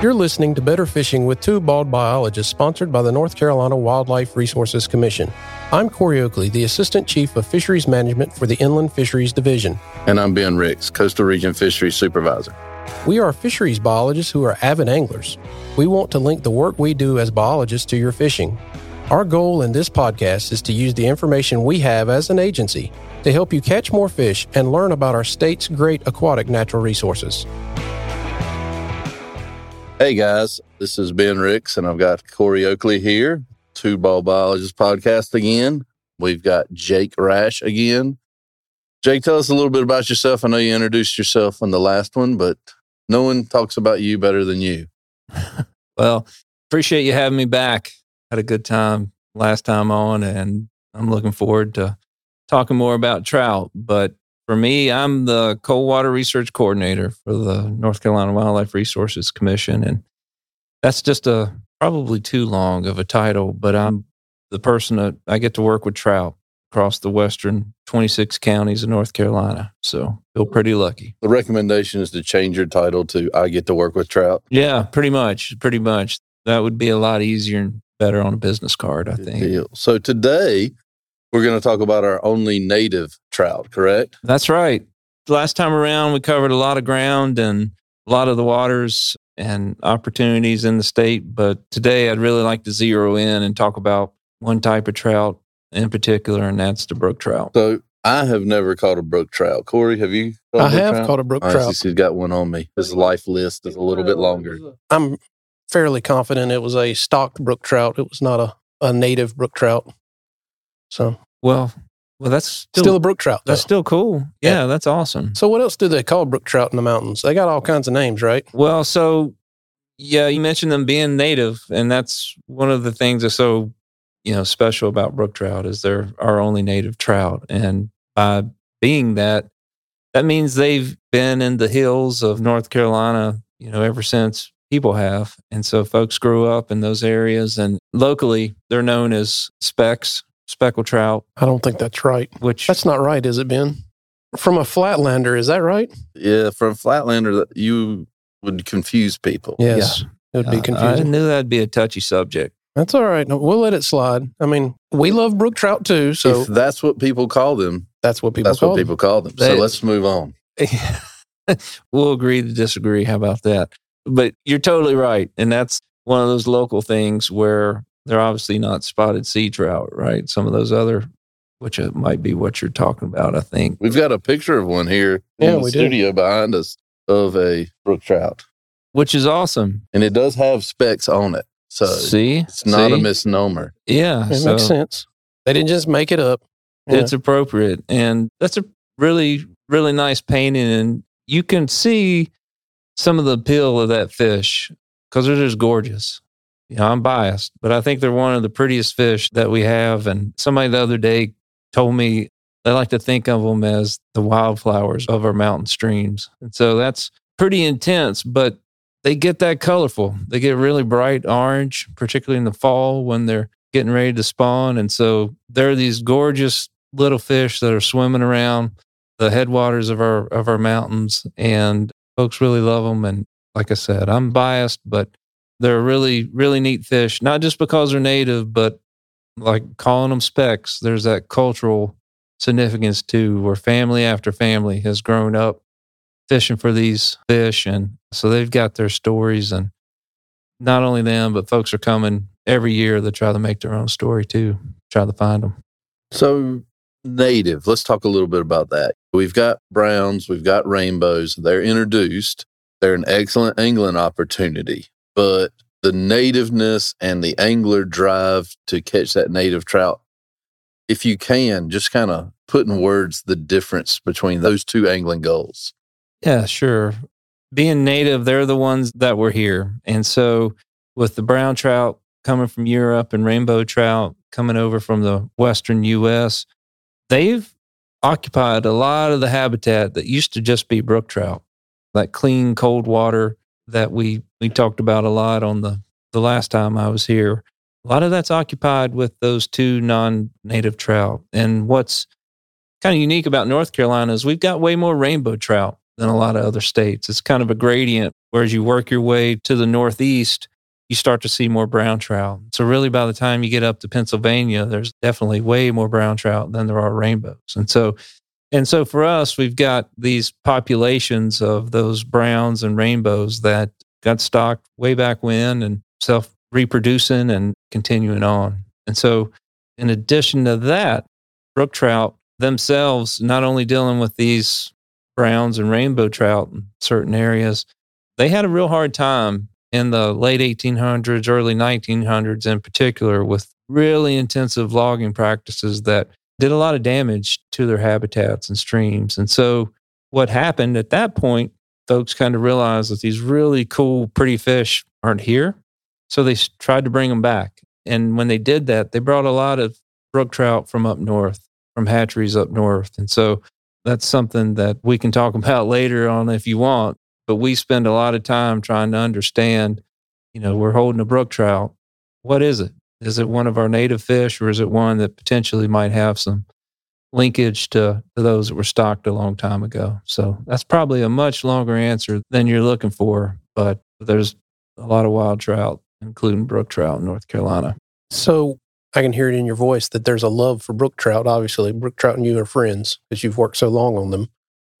You're listening to Better Fishing with two bald biologists sponsored by the North Carolina Wildlife Resources Commission. I'm Corey Oakley, the Assistant Chief of Fisheries Management for the Inland Fisheries Division. And I'm Ben Ricks, Coastal Region Fisheries Supervisor. We are fisheries biologists who are avid anglers. We want to link the work we do as biologists to your fishing. Our goal in this podcast is to use the information we have as an agency to help you catch more fish and learn about our state's great aquatic natural resources. Hey guys, this is Ben Ricks, and I've got Corey Oakley here, Two Bald Biologist podcast again. We've got Jake Rash again. Jake, tell us a little bit about yourself. I know you introduced yourself in the last one, but no one talks about you better than you. well, appreciate you having me back. Had a good time last time on, and I'm looking forward to talking more about trout. But for me, I'm the cold water research coordinator for the North Carolina Wildlife Resources Commission. And that's just a probably too long of a title, but I'm the person that I get to work with trout across the western 26 counties of North Carolina. So feel pretty lucky. The recommendation is to change your title to I get to work with trout. Yeah, pretty much. Pretty much. That would be a lot easier and better on a business card, I think. Deal. So today we're going to talk about our only native trout, correct? That's right. Last time around, we covered a lot of ground and a lot of the waters and opportunities in the state. But today, I'd really like to zero in and talk about one type of trout in particular, and that's the brook trout. So I have never caught a brook trout. Corey, have you? I have trout? caught a brook trout. He's got one on me. His life list is a little bit longer. I'm fairly confident it was a stocked brook trout. It was not a, a native brook trout. So well, well, that's still, still a brook trout. Though. That's still cool. Yeah, yeah, that's awesome. So, what else do they call brook trout in the mountains? They got all kinds of names, right? Well, so yeah, you mentioned them being native, and that's one of the things that's so you know special about brook trout is they're our only native trout, and by being that, that means they've been in the hills of North Carolina, you know, ever since people have, and so folks grew up in those areas, and locally they're known as specks speckled trout. I don't think that's right. Which that's not right, is it, Ben? From a flatlander, is that right? Yeah, from a flatlander, you would confuse people. Yes, yeah. it would be confusing. I knew that'd be a touchy subject. That's all right. We'll let it slide. I mean, we love brook trout too. So if that's what people call them. That's what people. That's call what them. people call them. So let's move on. we'll agree to disagree. How about that? But you're totally right, and that's one of those local things where they're obviously not spotted sea trout, right? Some of those other, which might be what you're talking about. I think we've got a picture of one here yeah, in the studio do. behind us of a brook trout, which is awesome, and it does have specks on it. So see, it's not see? a misnomer. Yeah, it so makes sense. They didn't just make it up. Yeah. It's appropriate, and that's a really really nice painting, and you can see some of the appeal of that fish because they're just gorgeous you know, I'm biased, but I think they're one of the prettiest fish that we have. And somebody the other day told me they like to think of them as the wildflowers of our mountain streams. And so that's pretty intense, but they get that colorful. They get really bright orange, particularly in the fall when they're getting ready to spawn. And so they're these gorgeous little fish that are swimming around the headwaters of our of our mountains and folks really love them and like I said, I'm biased, but they're really, really neat fish, not just because they're native, but like calling them specks, there's that cultural significance too, where family after family has grown up fishing for these fish. And so they've got their stories. And not only them, but folks are coming every year to try to make their own story too, try to find them. So, native, let's talk a little bit about that. We've got browns, we've got rainbows, they're introduced. They're an excellent angling opportunity but the nativeness and the angler drive to catch that native trout, if you can, just kind of put in words the difference between those two angling goals. Yeah, sure. Being native, they're the ones that were here. And so with the brown trout coming from Europe and rainbow trout coming over from the Western US, they've occupied a lot of the habitat that used to just be brook trout, like clean, cold water that we we talked about a lot on the the last time I was here. A lot of that's occupied with those two non-native trout. And what's kind of unique about North Carolina is we've got way more rainbow trout than a lot of other states. It's kind of a gradient. Whereas you work your way to the northeast, you start to see more brown trout. So really by the time you get up to Pennsylvania, there's definitely way more brown trout than there are rainbows. And so and so for us, we've got these populations of those browns and rainbows that got stocked way back when and self reproducing and continuing on. And so in addition to that, brook trout themselves, not only dealing with these browns and rainbow trout in certain areas, they had a real hard time in the late 1800s, early 1900s in particular, with really intensive logging practices that did a lot of damage to their habitats and streams. And so, what happened at that point, folks kind of realized that these really cool, pretty fish aren't here. So, they tried to bring them back. And when they did that, they brought a lot of brook trout from up north, from hatcheries up north. And so, that's something that we can talk about later on if you want. But we spend a lot of time trying to understand, you know, we're holding a brook trout. What is it? Is it one of our native fish or is it one that potentially might have some linkage to, to those that were stocked a long time ago? So that's probably a much longer answer than you're looking for, but there's a lot of wild trout, including brook trout in North Carolina. So I can hear it in your voice that there's a love for brook trout. Obviously, brook trout and you are friends because you've worked so long on them.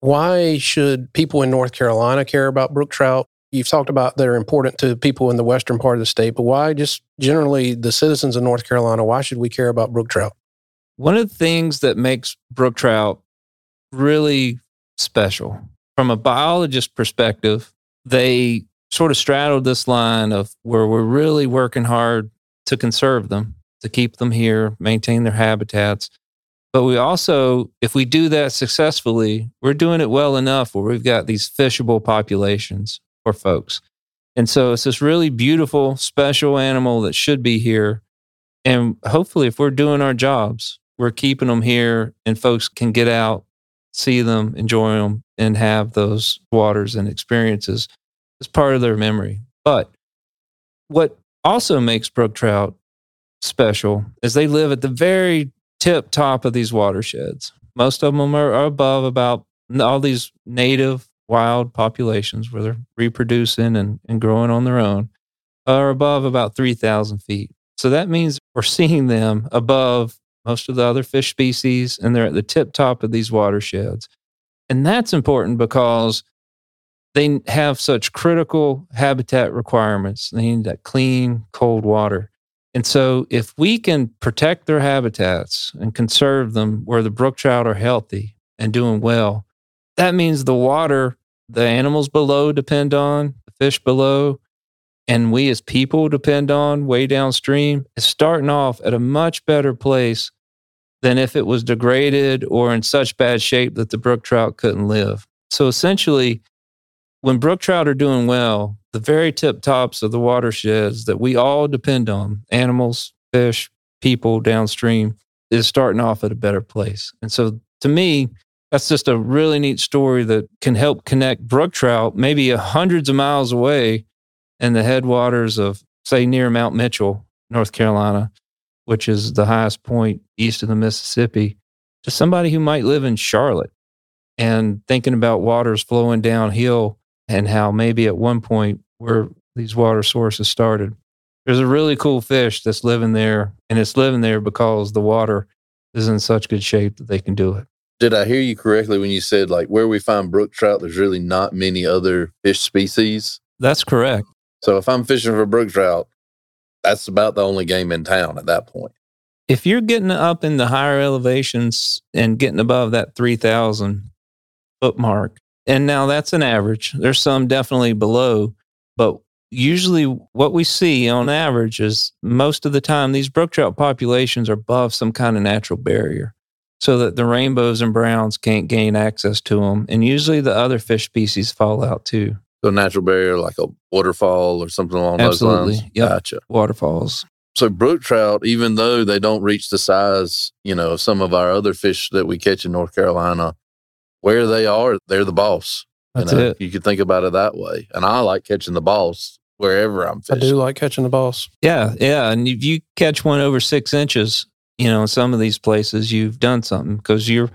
Why should people in North Carolina care about brook trout you've talked about that are important to people in the western part of the state, but why just generally the citizens of North Carolina, why should we care about brook trout? One of the things that makes brook trout really special from a biologist perspective, they sort of straddled this line of where we're really working hard to conserve them, to keep them here, maintain their habitats. But we also, if we do that successfully, we're doing it well enough where we've got these fishable populations for folks. And so it's this really beautiful, special animal that should be here. And hopefully, if we're doing our jobs, we're keeping them here and folks can get out, see them, enjoy them, and have those waters and experiences as part of their memory. But what also makes brook trout special is they live at the very tip top of these watersheds. Most of them are, above about all these native wild populations where they're reproducing and, and growing on their own are above about 3,000 feet. So that means we're seeing them above most of the other fish species, and they're at the tip top of these watersheds. And that's important because they have such critical habitat requirements. They need that clean, cold water. And so, if we can protect their habitats and conserve them where the brook trout are healthy and doing well, that means the water the animals below depend on, the fish below, and we as people depend on way downstream is starting off at a much better place than if it was degraded or in such bad shape that the brook trout couldn't live. So essentially, when brook trout are doing well, the very tip tops of the watersheds that we all depend on, animals, fish, people downstream, is starting off at a better place. And so to me, that's just a really neat story that can help connect brook trout maybe hundreds of miles away in the headwaters of, say, near Mount Mitchell, North Carolina, which is the highest point east of the Mississippi, to somebody who might live in Charlotte and thinking about waters flowing downhill and how maybe at one point where these water sources started. There's a really cool fish that's living there, and it's living there because the water is in such good shape that they can do it. Did I hear you correctly when you said like where we find brook trout, there's really not many other fish species? That's correct. So if I'm fishing for brook trout, that's about the only game in town at that point. If you're getting up in the higher elevations and getting above that 3,000 foot mark, and now that's an average, there's some definitely below, but usually what we see on average is most of the time these brook trout populations are above some kind of natural barrier so that the rainbows and browns can't gain access to them. And usually the other fish species fall out too. So natural barrier like a waterfall or something along Absolutely. those lines. Yep. Gotcha. Waterfalls. So brook trout, even though they don't reach the size, you know, of some of our other fish that we catch in North Carolina, where they are, they're the boss. That's you know, it. You could think about it that way. And I like catching the boss wherever I'm fishing. I do like catching the boss. Yeah, yeah. And if you catch one over six inches, you know, in some of these places you've done something because you're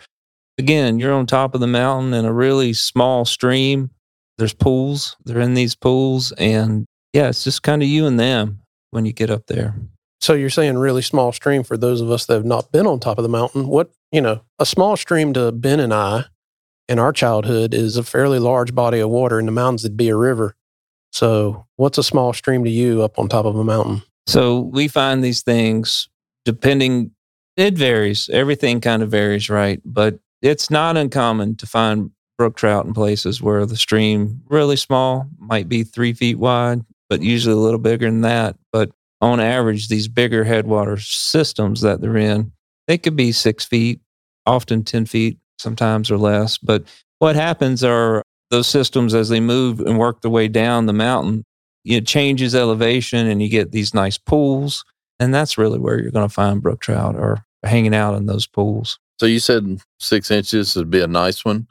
again, you're on top of the mountain in a really small stream. There's pools. They're in these pools. And yeah, it's just kind of you and them when you get up there. So you're saying really small stream for those of us that have not been on top of the mountain. What, you know, a small stream to Ben and I in our childhood is a fairly large body of water. In the mountains, it'd be a river. So what's a small stream to you up on top of a mountain? So we find these things depending, it varies. Everything kind of varies, right? But it's not uncommon to find brook trout in places where the stream really small might be three feet wide, but usually a little bigger than that. But on average, these bigger headwater systems that they're in, they could be six feet, often 10 feet, sometimes or less. But what happens are those systems, as they move and work their way down the mountain, it changes elevation and you get these nice pools. And that's really where you're going to find brook trout or hanging out in those pools. So you said six inches would be a nice one.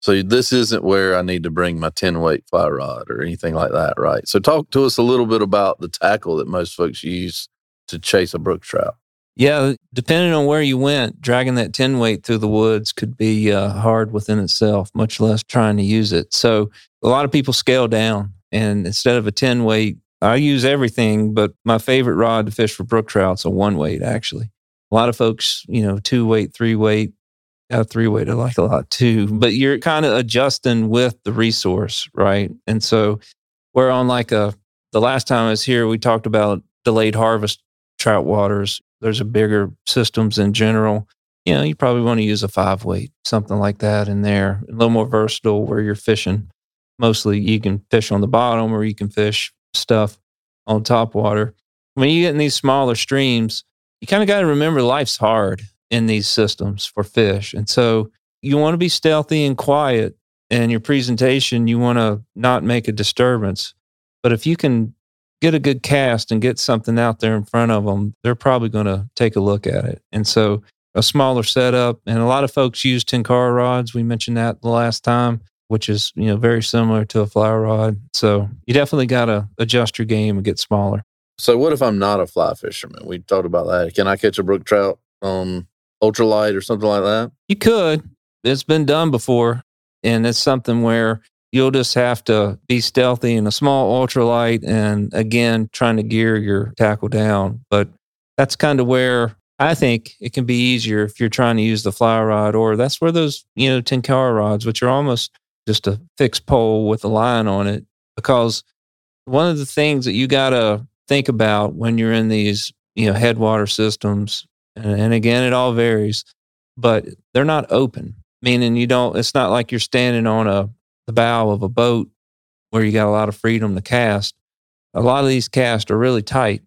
So this isn't where I need to bring my 10 weight fly rod or anything like that, right? So talk to us a little bit about the tackle that most folks use to chase a brook trout. Yeah, depending on where you went, dragging that 10 weight through the woods could be uh, hard within itself, much less trying to use it. So a lot of people scale down and instead of a 10 weight, I use everything, but my favorite rod to fish for brook trout. trout's a one weight actually. A lot of folks, you know, two weight, three weight, a three weight I like a lot too. But you're kind of adjusting with the resource, right? And so we're on like a the last time I was here, we talked about delayed harvest trout waters. There's a bigger systems in general. You know, you probably want to use a five weight, something like that in there. A little more versatile where you're fishing. Mostly you can fish on the bottom or you can fish stuff on top water. When you get in these smaller streams, you kind of got to remember life's hard in these systems for fish. And so you want to be stealthy and quiet in your presentation. You want to not make a disturbance. But if you can get a good cast and get something out there in front of them, they're probably going to take a look at it. And so a smaller setup, and a lot of folks use Tenkara rods. We mentioned that the last time, which is you know very similar to a fly rod. So you definitely got to adjust your game and get smaller. So what if I'm not a fly fisherman? We talked about that. Can I catch a brook trout on ultralight or something like that? You could. It's been done before, and it's something where you'll just have to be stealthy in a small ultralight and again trying to gear your tackle down. But that's kind of where I think it can be easier if you're trying to use the fly rod, or that's where those, you know, Tenkara rods, which are almost just a fixed pole with a line on it. Because one of the things that you got to think about when you're in these, you know, headwater systems, and, and again, it all varies, but they're not open, meaning you don't, it's not like you're standing on a, the bow of a boat where you got a lot of freedom to cast. A lot of these casts are really tight.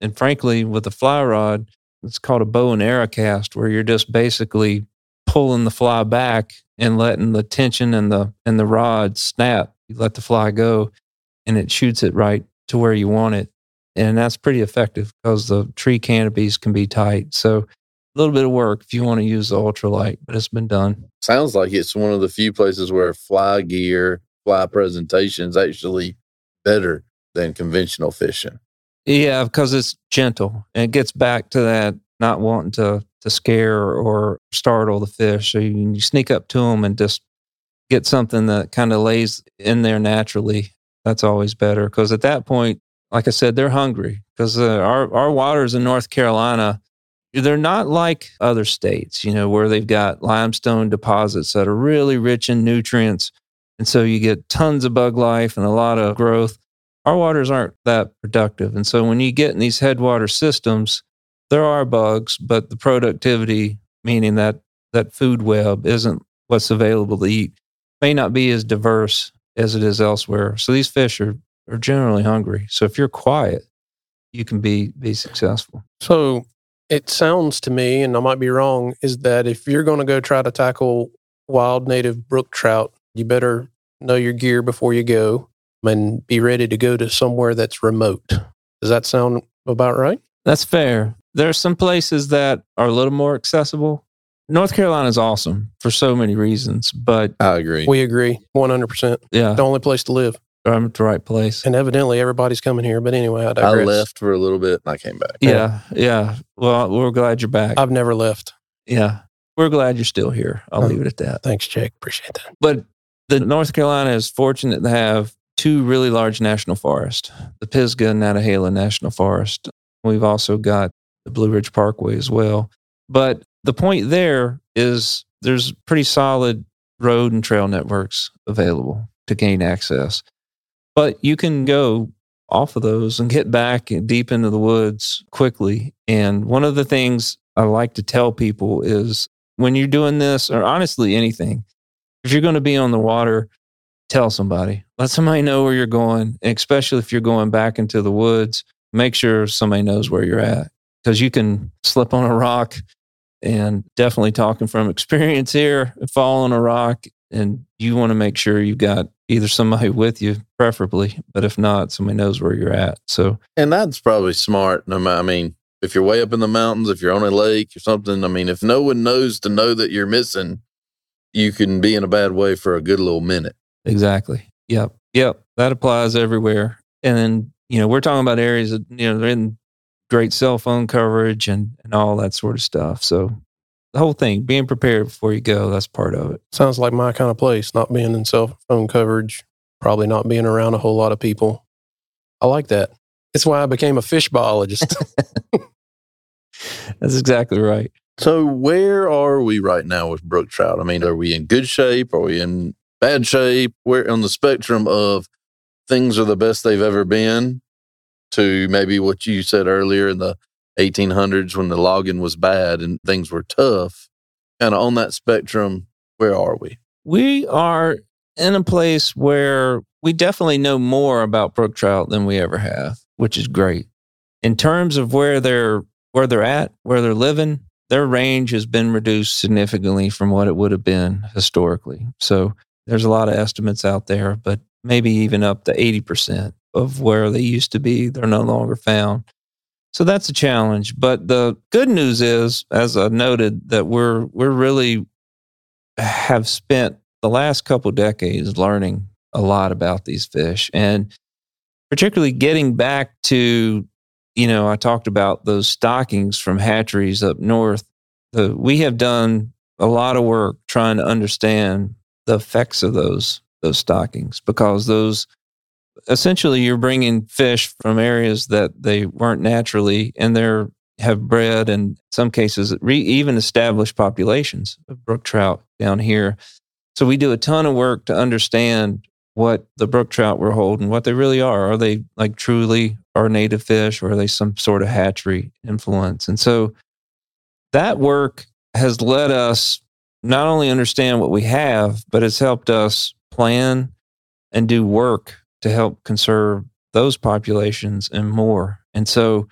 And frankly, with a fly rod, it's called a bow and arrow cast, where you're just basically pulling the fly back and letting the tension and the and the rod snap. You let the fly go, and it shoots it right to where you want it, and that's pretty effective because the tree canopies can be tight. So a little bit of work if you want to use the ultralight, but it's been done. Sounds like it's one of the few places where fly gear, fly presentation is actually better than conventional fishing. Yeah, because it's gentle and it gets back to that not wanting to to scare or startle the fish. So you, you sneak up to them and just get something that kind of lays in there naturally. That's always better because at that point, like I said, they're hungry because uh, our our waters in North Carolina. They're not like other states, you know, where they've got limestone deposits that are really rich in nutrients. And so you get tons of bug life and a lot of growth our waters aren't that productive. And so when you get in these headwater systems, there are bugs, but the productivity, meaning that that food web isn't what's available to eat, may not be as diverse as it is elsewhere. So these fish are, are generally hungry. So if you're quiet, you can be be successful. So it sounds to me, and I might be wrong, is that if you're going to go try to tackle wild native brook trout, you better know your gear before you go and be ready to go to somewhere that's remote. Does that sound about right? That's fair. There are some places that are a little more accessible. North Carolina is awesome for so many reasons, but I agree. We agree 100%. yeah, The only place to live. I'm at the right place. And evidently everybody's coming here. But anyway, I I left for a little bit and I came back. Yeah, yeah. Well, we're glad you're back. I've never left. yeah. we're glad you're still here. I'll leave it at that. Thanks, Jake. Appreciate that. But the North Carolina is fortunate to have two really large national forests, the Pisgah and Nantahala National Forest. We've also got the Blue Ridge Parkway as well. But the point there is there's pretty solid road and trail networks available to gain access. But you can go off of those and get back deep into the woods quickly. And one of the things I like to tell people is when you're doing this, or honestly anything, if you're going to be on the water, tell somebody. Let somebody know where you're going, and especially if you're going back into the woods. Make sure somebody knows where you're at because you can slip on a rock. And definitely talking from experience here, fall on a rock, and you want to make sure you've got either somebody with you, preferably, but if not, somebody knows where you're at. So And that's probably smart. No I mean, if you're way up in the mountains, if you're on a lake or something, I mean, if no one knows to know that you're missing, you can be in a bad way for a good little minute. Exactly. Yep. Yep. That applies everywhere. And then, you know, we're talking about areas that, you know, they're in great cell phone coverage and, and all that sort of stuff. So the whole thing, being prepared before you go, that's part of it. Sounds like my kind of place, not being in cell phone coverage, probably not being around a whole lot of people. I like that. It's why I became a fish biologist. That's exactly right. So where are we right now with brook trout? I mean, are we in good shape? Are we in bad shape? We're on the spectrum of things are the best they've ever been to maybe what you said earlier in the 1800s when the logging was bad and things were tough. Kind of on that spectrum, where are we? We are in a place where we definitely know more about brook trout than we ever have, which is great. In terms of where they're where they're at, where they're living, their range has been reduced significantly from what it would have been historically. So there's a lot of estimates out there, but maybe even up to 80% of where they used to be, they're no longer found. So that's a challenge. But the good news is, as I noted, that we're we're really have spent the last couple decades learning a lot about these fish and particularly getting back to you know i talked about those stockings from hatcheries up north the, we have done a lot of work trying to understand the effects of those those stockings because those essentially you're bringing fish from areas that they weren't naturally and they're have bred and some cases re, even established populations of brook trout down here so we do a ton of work to understand what the brook trout we're holding, what they really are. Are they like truly our native fish or are they some sort of hatchery influence? And so that work has led us not only understand what we have, but it's helped us plan and do work to help conserve those populations and more. And so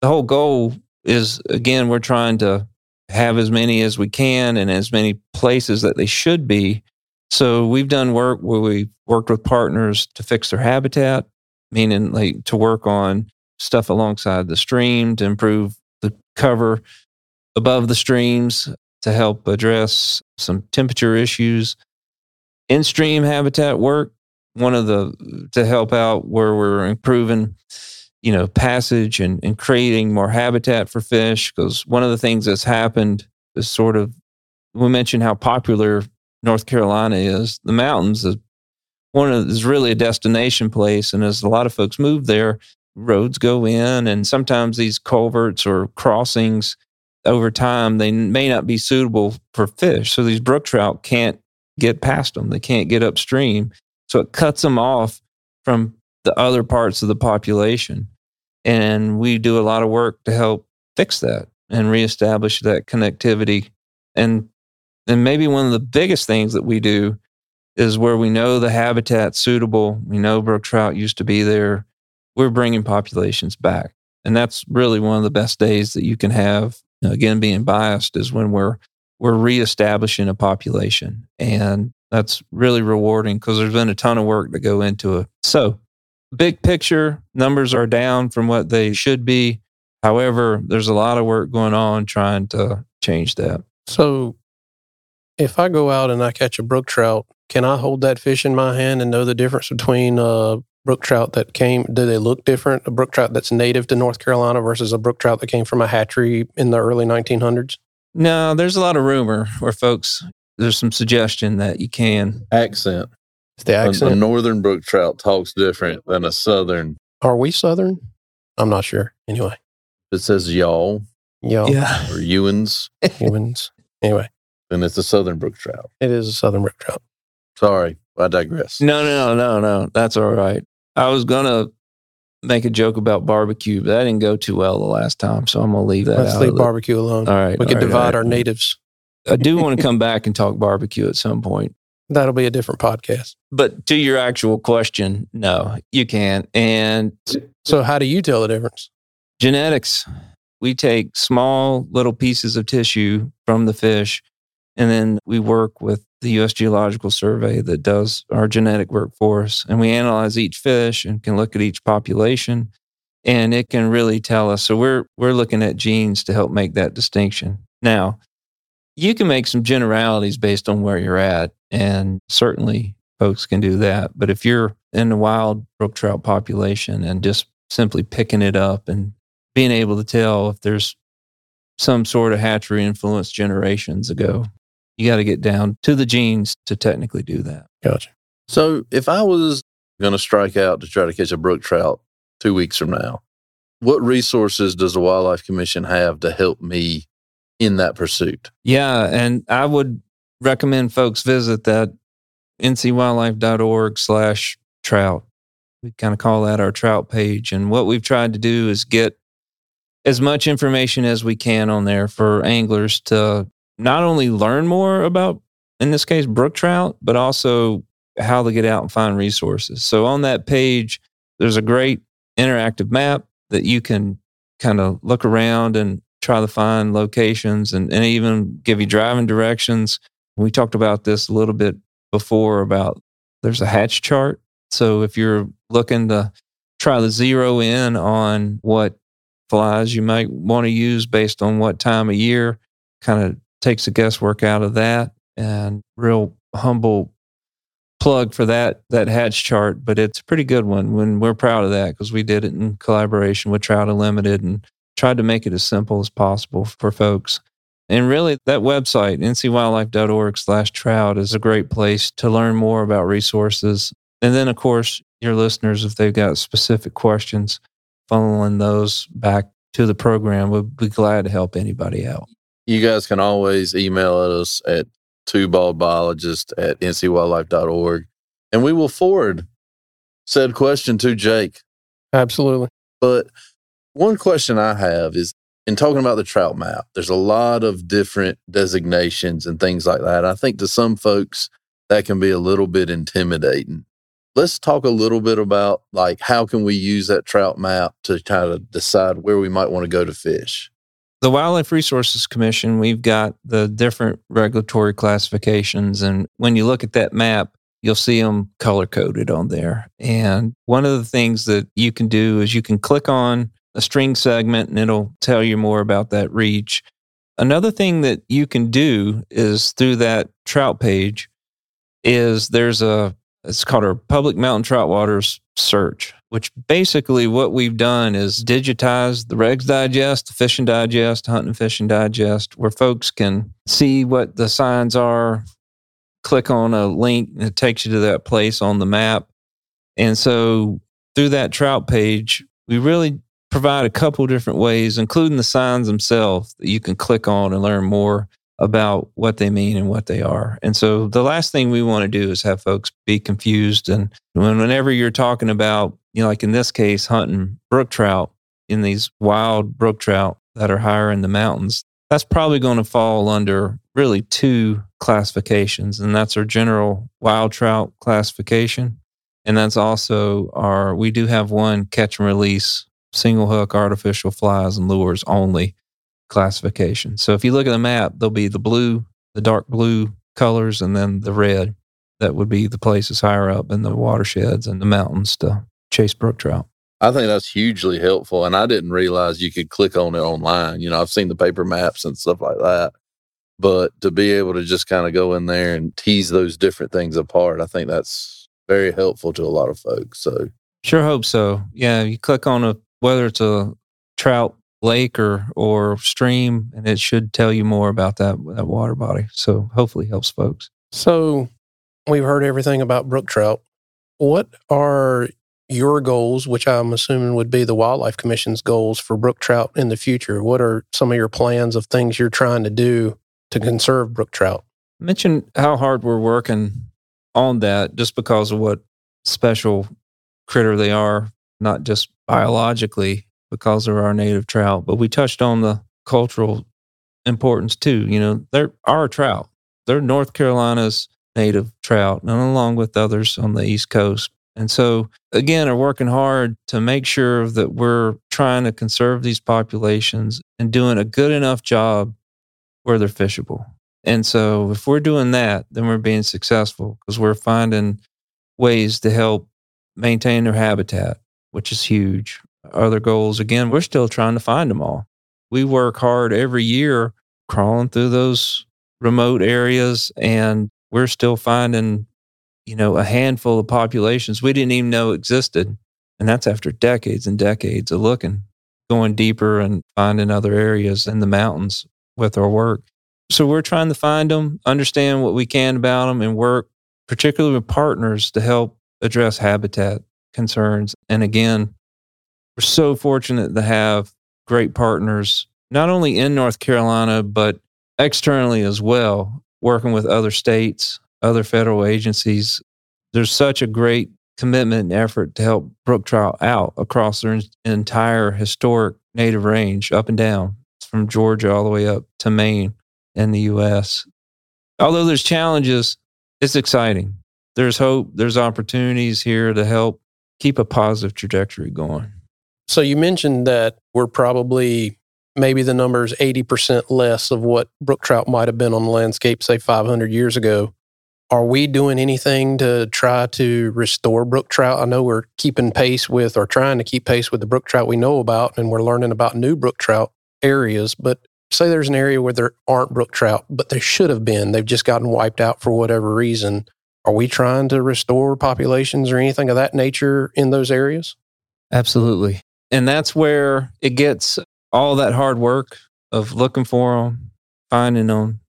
the whole goal is again, we're trying to have as many as we can and as many places that they should be. So we've done work where we've worked with partners to fix their habitat, meaning like to work on stuff alongside the stream to improve the cover above the streams to help address some temperature issues. In stream habitat work, one of the to help out where we're improving you know passage and, and creating more habitat for fish because one of the things that's happened is sort of we mentioned how popular north carolina is. The mountains is one of is really a destination place and as a lot of folks move there roads go in and sometimes these culverts or crossings over time they may not be suitable for fish. So these brook trout can't get past them they can't get upstream so it cuts them off from the other parts of the population. And we do a lot of work to help fix that and reestablish that connectivity. And and maybe one of the biggest things that we do is where we know the habitat's suitable, we know brook trout used to be there, we're bringing populations back. And that's really one of the best days that you can have. Again, being biased is when we're we're reestablishing a population. And that's really rewarding because there's been a ton of work to go into it. So, big picture, numbers are down from what they should be. However, there's a lot of work going on trying to change that. So, if I go out and I catch a brook trout, can I hold that fish in my hand and know the difference between a brook trout that came? Do they look different? A brook trout that's native to North Carolina versus a brook trout that came from a hatchery in the early 1900s? No, there's a lot of rumor where folks, there's some suggestion that you can. Accent. It's the A, a northern brook trout talks different than a southern. Are we Southern? I'm not sure. Anyway, It says y'all y'all Yeah. or Ewans, humans. Anyway, and it's a southern brook trout. it is a Southern brook trout. Sorry, I digress. No, no, no, no. That's all right. I was going to make a joke about barbecue, but that didn't go too well the last time. So I'm going to leave that Let's out. leave of the- barbecue alone. all right. we can all right, divide all right. our natives. I do want to come back and talk barbecue at some point. That'll be a different podcast. But to your actual question, no, you can't. And So, how do you tell the difference? genetics, we take small little pieces of tissue from the fish, and then we work with the U.S. Geological Survey that does our genetic work for us. And we analyze each fish and can look at each population, and it can really tell us. So we're we're looking at genes to help make that distinction. Now, you can make some generalities based on where you're at, and certainly folks can do that. But if you're in the wild brook trout population and just simply picking it up and being able to tell if there's some sort of hatchery influence generations ago, you got to get down to the genes to technically do that. Gotcha. So if I was going to strike out to try to catch a brook trout two weeks from now, what resources does the Wildlife Commission have to help me in that pursuit? Yeah, and I would recommend folks visit that ncwildlife.org slash trout. We kind of call that our trout page. And what we've tried to do is get as much information as we can on there for anglers to not only learn more about, in this case, brook trout, but also how to get out and find resources. So on that page, there's a great interactive map that you can kind of look around and try to find locations and, and even give you driving directions. We talked about this a little bit before about there's a hatch chart. So if you're looking to try to zero in on what flies you might want to use based on what time of year, kind of takes the guesswork out of that. And real humble plug for that that hatch chart, but it's a pretty good one. When we're proud of that because we did it in collaboration with Trout Unlimited and tried to make it as simple as possible for folks. And really, that website, ncwildlife.org slash trout, is a great place to learn more about resources. And then, of course, your listeners, if they've got specific questions, funneling those back to the program, we'd be glad to help anybody out. You guys can always email us at two bald biologist at ncwildlife.org and we will forward said question to Jake. Absolutely. But one question I have is in talking about the trout map, there's a lot of different designations and things like that. I think to some folks that can be a little bit intimidating. Let's talk a little bit about like how can we use that trout map to kind of decide where we might want to go to fish. the Wildlife Resources Commission, we've got the different regulatory classifications. And when you look at that map, you'll see them color coded on there. And one of the things that you can do is you can click on a string segment and it'll tell you more about that reach. Another thing that you can do is through that trout page is there's a it's called our public mountain trout waters search, which basically what we've done is digitize the Regs Digest, the Fishing Digest, Hunting Fishing Digest, where folks can see what the signs are, click on a link, and it takes you to that place on the map. And so through that trout page, we really provide a couple different ways, including the signs themselves that you can click on and learn more about what they mean and what they are. And so the last thing we want to do is have folks be confused. And when, whenever you're talking about, you know, like in this case, hunting brook trout in these wild brook trout that are higher in the mountains, that's probably going to fall under really two classifications. And that's our general wild trout classification. And that's also our, we do have one catch and release single hook artificial flies and lures only classification. So if you look at the map, there'll be the blue, the dark blue colors, and then the red. That would be the places higher up in the watersheds and the mountains to chase brook trout. I think that's hugely helpful. And I didn't realize you could click on it online. You know, I've seen the paper maps and stuff like that. But to be able to just kind of go in there and tease those different things apart, I think that's very helpful to a lot of folks. So Sure hope so. Yeah, you click on a whether it's a trout lake or or stream, and it should tell you more about that that water body. So hopefully helps folks. So we've heard everything about brook trout. What are your goals, which I'm assuming would be the Wildlife Commission's goals for brook trout in the future? What are some of your plans of things you're trying to do to conserve brook trout? Mention how hard we're working on that just because of what special critter they are, not just biologically because of our native trout, but we touched on the cultural importance too. You know, they're our trout. They're North Carolina's native trout, and along with others on the East Coast. And so, again, are working hard to make sure that we're trying to conserve these populations and doing a good enough job where they're fishable. And so, if we're doing that, then we're being successful because we're finding ways to help maintain their habitat, which is huge. Other goals, again, we're still trying to find them all. We work hard every year crawling through those remote areas and we're still finding you know, a handful of populations we didn't even know existed. And that's after decades and decades of looking, going deeper and finding other areas in the mountains with our work. So we're trying to find them, understand what we can about them, and work particularly with partners to help address habitat concerns. And again, we're so fortunate to have great partners, not only in North Carolina, but externally as well, working with other states, other federal agencies. There's such a great commitment and effort to help brook trout out across their entire historic native range, up and down, from Georgia all the way up to Maine in the U.S. Although there's challenges, it's exciting. There's hope. There's opportunities here to help keep a positive trajectory going. So you mentioned that we're probably maybe the number is 80% less of what brook trout might have been on the landscape, say 500 years ago. Are we doing anything to try to restore brook trout? I know we're keeping pace with or trying to keep pace with the brook trout we know about, and we're learning about new brook trout areas. But say there's an area where there aren't brook trout, but there should have been. They've just gotten wiped out for whatever reason. Are we trying to restore populations or anything of that nature in those areas? Absolutely. And that's where it gets all that hard work of looking for them, finding them,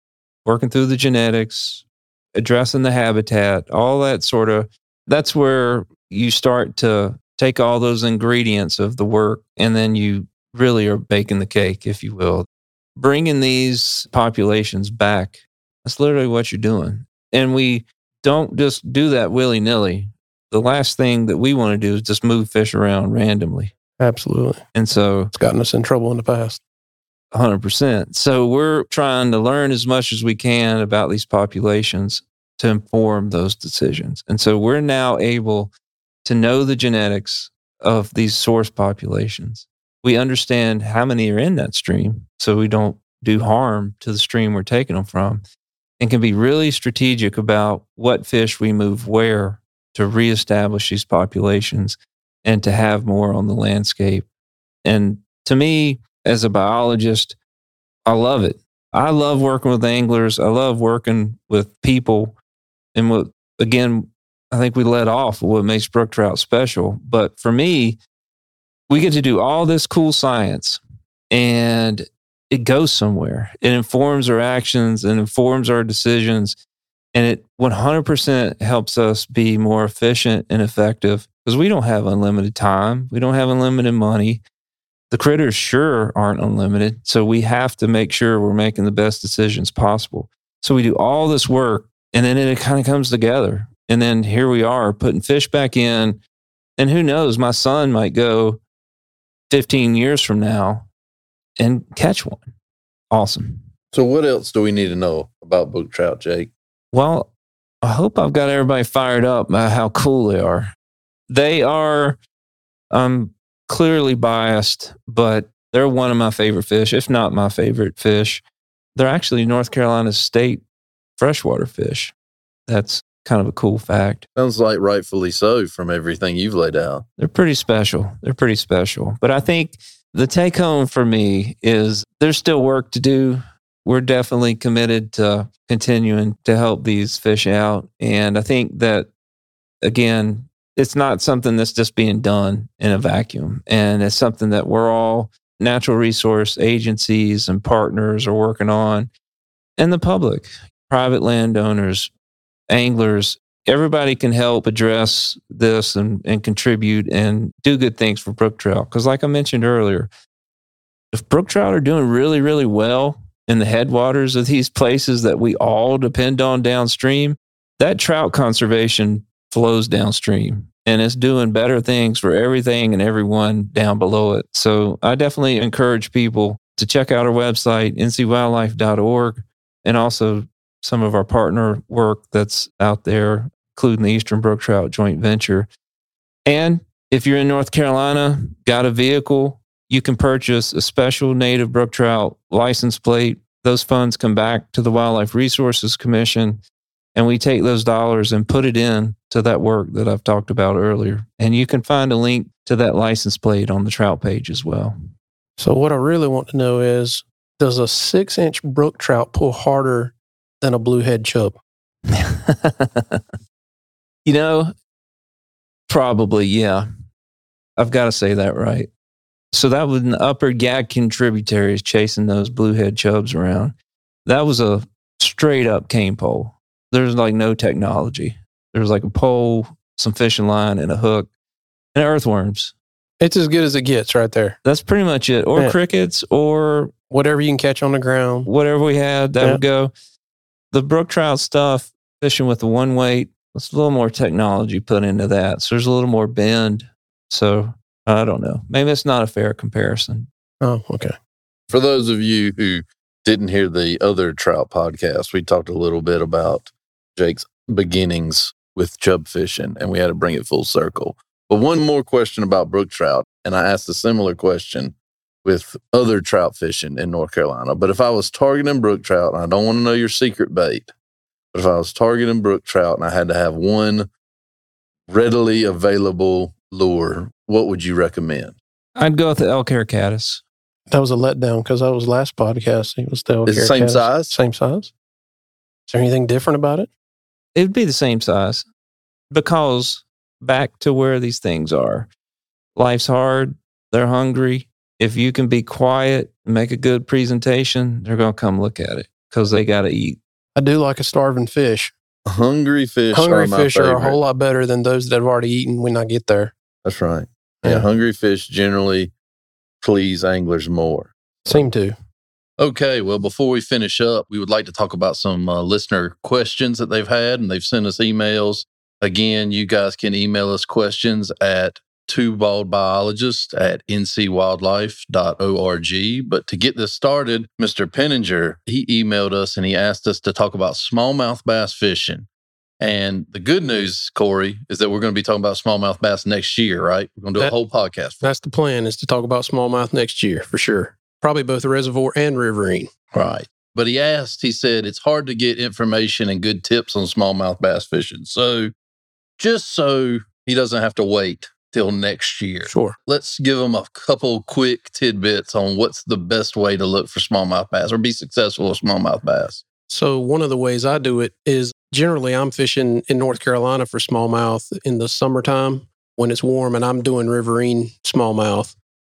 working through the genetics, addressing the habitat, all that sort of, that's where you start to take all those ingredients of the work and then you really are baking the cake, if you will. Bringing these populations back, that's literally what you're doing. And we don't just do that willy nilly. The last thing that we want to do is just move fish around randomly. Absolutely. And so it's gotten us in trouble in the past. 100%. So we're trying to learn as much as we can about these populations to inform those decisions. And so we're now able to know the genetics of these source populations. We understand how many are in that stream so we don't do harm to the stream we're taking them from and can be really strategic about what fish we move where to reestablish these populations and to have more on the landscape. And to me, as a biologist, I love it. I love working with anglers. I love working with people. And what, again, I think we let off what makes brook trout special. But for me, we get to do all this cool science and it goes somewhere. It informs our actions and informs our decisions. And it 100% helps us be more efficient and effective because we don't have unlimited time. We don't have unlimited money the critters sure aren't unlimited. So we have to make sure we're making the best decisions possible. So we do all this work and then it kind of comes together. And then here we are putting fish back in. And who knows, my son might go 15 years from now and catch one. Awesome. So, what else do we need to know about brook trout, Jake? Well, I hope I've got everybody fired up by how cool they are. They are, um, clearly biased, but they're one of my favorite fish, if not my favorite fish. They're actually North Carolina's state freshwater fish. That's kind of a cool fact. Sounds like rightfully so from everything you've laid out. They're pretty special. They're pretty special. But I think the take home for me is there's still work to do. We're definitely committed to continuing to help these fish out. And I think that, again, it's not something that's just being done in a vacuum. And it's something that we're all natural resource agencies and partners are working on, and the public, private landowners, anglers, everybody can help address this and, and contribute and do good things for brook trout. Because, like I mentioned earlier, if brook trout are doing really, really well in the headwaters of these places that we all depend on downstream, that trout conservation flows downstream and it's doing better things for everything and everyone down below it. So I definitely encourage people to check out our website, ncwildlife.org, and also some of our partner work that's out there, including the Eastern Brook Trout Joint Venture. And if you're in North Carolina, got a vehicle, you can purchase a special native brook trout license plate. Those funds come back to the Wildlife Resources Commission and we take those dollars and put it in to that work that I've talked about earlier. And you can find a link to that license plate on the trout page as well. So, what I really want to know is does a six inch brook trout pull harder than a bluehead chub? you know, probably, yeah. I've got to say that right. So, that was an upper Yadkin tributaries chasing those bluehead chubs around. That was a straight up cane pole there's like no technology. There's like a pole, some fishing line, and a hook, and earthworms. It's as good as it gets right there. That's pretty much it. Or yeah. crickets, or whatever you can catch on the ground. Whatever we had, that yeah. would go. The brook trout stuff, fishing with the one weight, there's a little more technology put into that. So there's a little more bend. So I don't know. Maybe it's not a fair comparison. Oh, okay. For those of you who didn't hear the other trout podcast, we talked a little bit about Jake's beginnings with chub fishing, and we had to bring it full circle. But one more question about brook trout, and I asked a similar question with other trout fishing in North Carolina. But if I was targeting brook trout, and I don't want to know your secret bait, but if I was targeting brook trout and I had to have one readily available lure, what would you recommend? I'd go with the elk hair caddis. That was a letdown because that was last podcast. It was the elk hair same caddis. size. Same size. Is there anything different about it? it would be the same size because back to where these things are. Life's hard. They're hungry. If you can be quiet, make a good presentation, they're going to come look at it because they got to eat. I do like a starving fish. Hungry fish. Hungry are fish are a whole lot better than those that have already eaten when I get there. That's right. Yeah, yeah. hungry fish generally please anglers more. Seem to. Okay, well, before we finish up, we would like to talk about some uh, listener questions that they've had, and they've sent us emails. Again, you guys can email us questions at two bald biologist at ncwildlife.org. But to get this started, Mr. Penninger, he emailed us and he asked us to talk about smallmouth bass fishing. And the good news, Corey, is that we're going to be talking about smallmouth bass next year, right? We're going to do that, a whole podcast. That's the plan is to talk about smallmouth next year for sure probably both reservoir and riverine. Right. But he asked, he said, it's hard to get information and good tips on smallmouth bass fishing. So just so he doesn't have to wait till next year. Sure. Let's give them a couple quick tidbits on what's the best way to look for smallmouth bass or be successful with smallmouth bass. So one of the ways I do it is generally I'm fishing in North Carolina for smallmouth in the summertime when it's warm and I'm doing riverine smallmouth.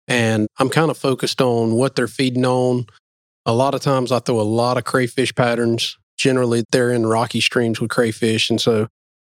And I'm kind of focused on what they're feeding on. A lot of times I throw a lot of crayfish patterns. Generally, they're in rocky streams with crayfish. And so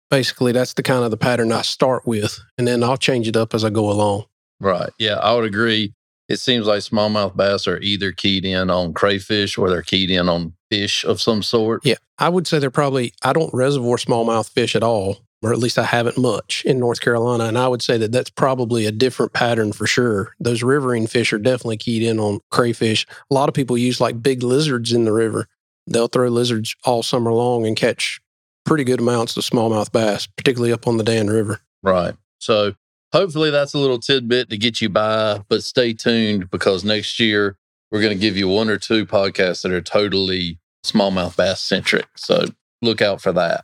basically, that's the kind of the pattern I start with. And then I'll change it up as I go along. Right. Yeah, I would agree. It seems like smallmouth bass are either keyed in on crayfish or they're keyed in on fish of some sort. Yeah. I would say they're probably, I don't reservoir smallmouth fish at all or at least I haven't much in North Carolina. And I would say that that's probably a different pattern for sure. Those riverine fish are definitely keyed in on crayfish. A lot of people use like big lizards in the river. They'll throw lizards all summer long and catch pretty good amounts of smallmouth bass, particularly up on the Dan River. Right. So hopefully that's a little tidbit to get you by, but stay tuned because next year we're going to give you one or two podcasts that are totally smallmouth bass centric. So look out for that.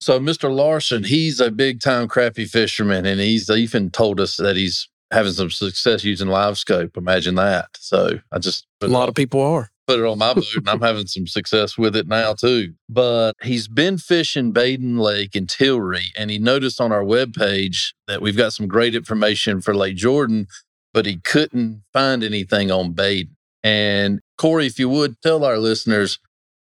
So Mr. Larson, he's a big time crappie fisherman, and he's even told us that he's having some success using live scope. Imagine that. So I just a lot of people are put it on my boat, and I'm having some success with it now too. But he's been fishing Badin Lake and Tillery, and he noticed on our webpage that we've got some great information for Lake Jordan. but he couldn't find anything on Badin. And Corey, if you would tell our listeners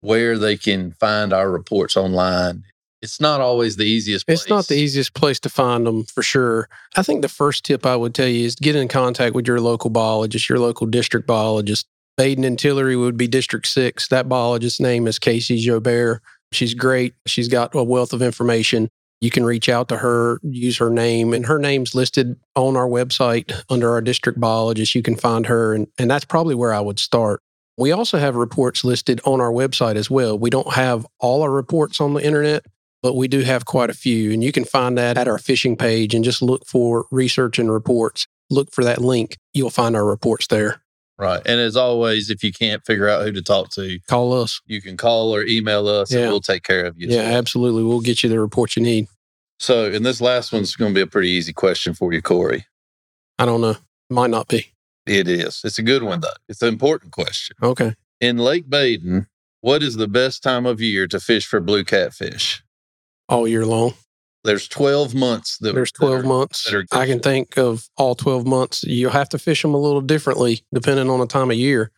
where they can find our reports online. It's not always the easiest place. It's not the easiest place to find them for sure. I think the first tip I would tell you is get in contact with your local biologist, your local district biologist. Badin and Tillery would be District 6. That biologist's name is Casey Jobert. She's great. She's got a wealth of information. You can reach out to her, use her name, and her name's listed on our website under our district biologist. You can find her, and, and that's probably where I would start. We also have reports listed on our website as well. We don't have all our reports on the internet, but we do have quite a few. And you can find that at our fishing page and just look for research and reports. Look for that link. You'll find our reports there. Right. And as always, if you can't figure out who to talk to, call us. You can call or email us yeah. and we'll take care of you. Yeah, absolutely. We'll get you the report you need. So, and this last one's going to be a pretty easy question for you, Corey. I don't know. Might not be. It is. It's a good one, though. It's an important question. Okay. In Lake Badin, what is the best time of year to fish for blue catfish? All year long. There's 12 months. That, There's 12 that are, months. I can think of all 12 months. You'll have to fish them a little differently depending on the time of year,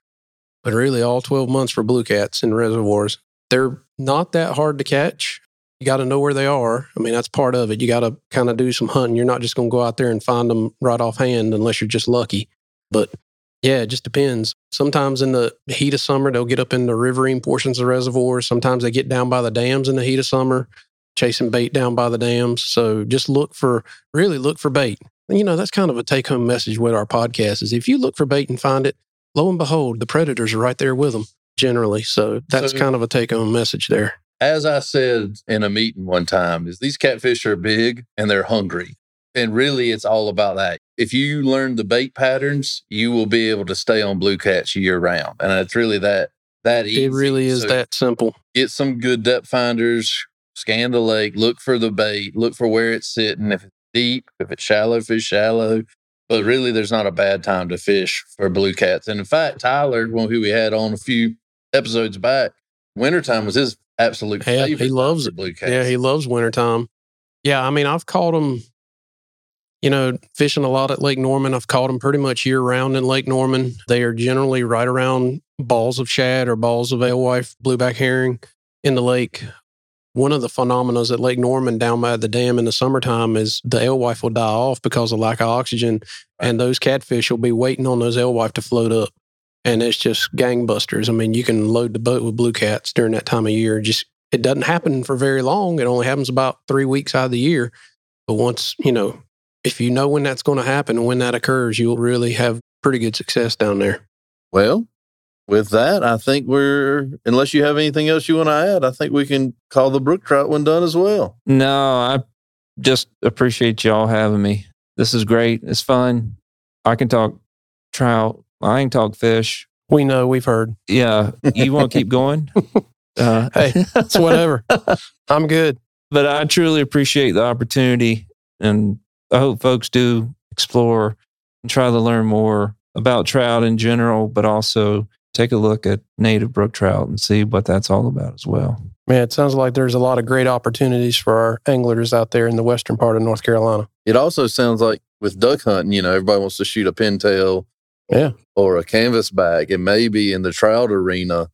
but really all 12 months for blue cats in reservoirs. They're not that hard to catch. You got to know where they are. I mean, that's part of it. You got to kind of do some hunting. You're not just going to go out there and find them right offhand unless you're just lucky. But yeah, it just depends. Sometimes in the heat of summer, they'll get up in the riverine portions of the reservoirs. Sometimes they get down by the dams in the heat of summer, chasing bait down by the dams. So just look for, really look for bait. And, you know, that's kind of a take home message with our podcast is if you look for bait and find it, lo and behold, the predators are right there with them generally. So that's so, kind of a take home message there. As I said in a meeting one time, is these catfish are big and they're hungry. And really, it's all about that. If you learn the bait patterns, you will be able to stay on blue cats year round. And it's really that that easy. It really is so that simple. Get some good depth finders, scan the lake, look for the bait, look for where it's sitting. If it's deep, if it's shallow, fish shallow. But really, there's not a bad time to fish for blue cats. And in fact, Tyler, one who we had on a few episodes back, wintertime was his absolute yeah, favorite. He loves it. Blue cats. Yeah, he loves wintertime. Yeah, I mean, I've caught them you know, fishing a lot at Lake Norman. I've caught them pretty much year round in Lake Norman. They are generally right around balls of shad or balls of alewife, blueback herring in the lake. One of the phenomena at Lake Norman down by the dam in the summertime is the alewife will die off because of lack of oxygen, and those catfish will be waiting on those alewife to float up. And it's just gangbusters. I mean, you can load the boat with blue cats during that time of year. Just it doesn't happen for very long. It only happens about three weeks out of the year. But once, you know, if you know when that's going to happen and when that occurs, you'll really have pretty good success down there. Well, with that, I think we're, unless you have anything else you want to add, I think we can call the brook trout one done as well. No, I just appreciate y'all having me. This is great. It's fun. I can talk trout. I can talk fish. We know. We've heard. Yeah. You want to keep going? Uh, hey, it's whatever. I'm good. But I truly appreciate the opportunity and I hope folks do explore and try to learn more about trout in general, but also take a look at native brook trout and see what that's all about as well. Man, it sounds like there's a lot of great opportunities for our anglers out there in the western part of North Carolina. It also sounds like with duck hunting, you know, everybody wants to shoot a pintail yeah. or a canvasback. And maybe in the trout arena,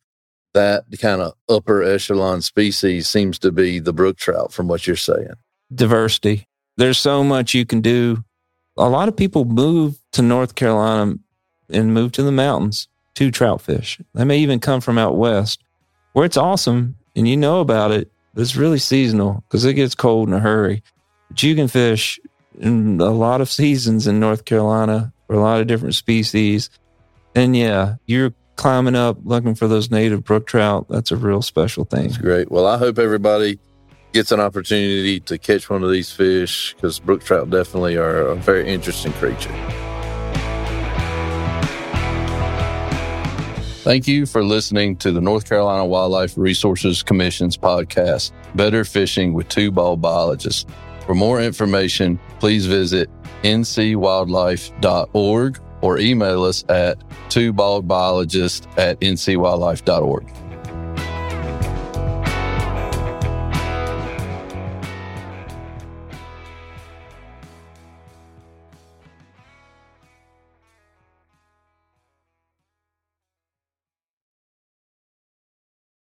that kind of upper echelon species seems to be the brook trout from what you're saying. Diversity. There's so much you can do. A lot of people move to North Carolina and move to the mountains to trout fish. They may even come from out west where it's awesome and you know about it. It's really seasonal because it gets cold in a hurry. But you can fish in a lot of seasons in North Carolina for a lot of different species. And yeah, you're climbing up looking for those native brook trout. That's a real special thing. That's great. Well, I hope everybody gets an opportunity to catch one of these fish because brook trout definitely are a very interesting creature. Thank you for listening to the North Carolina Wildlife Resources Commission's podcast, Better Fishing with Two Bald Biologists. For more information, please visit ncwildlife.org or email us at twobaldbiologist at ncwildlife.org.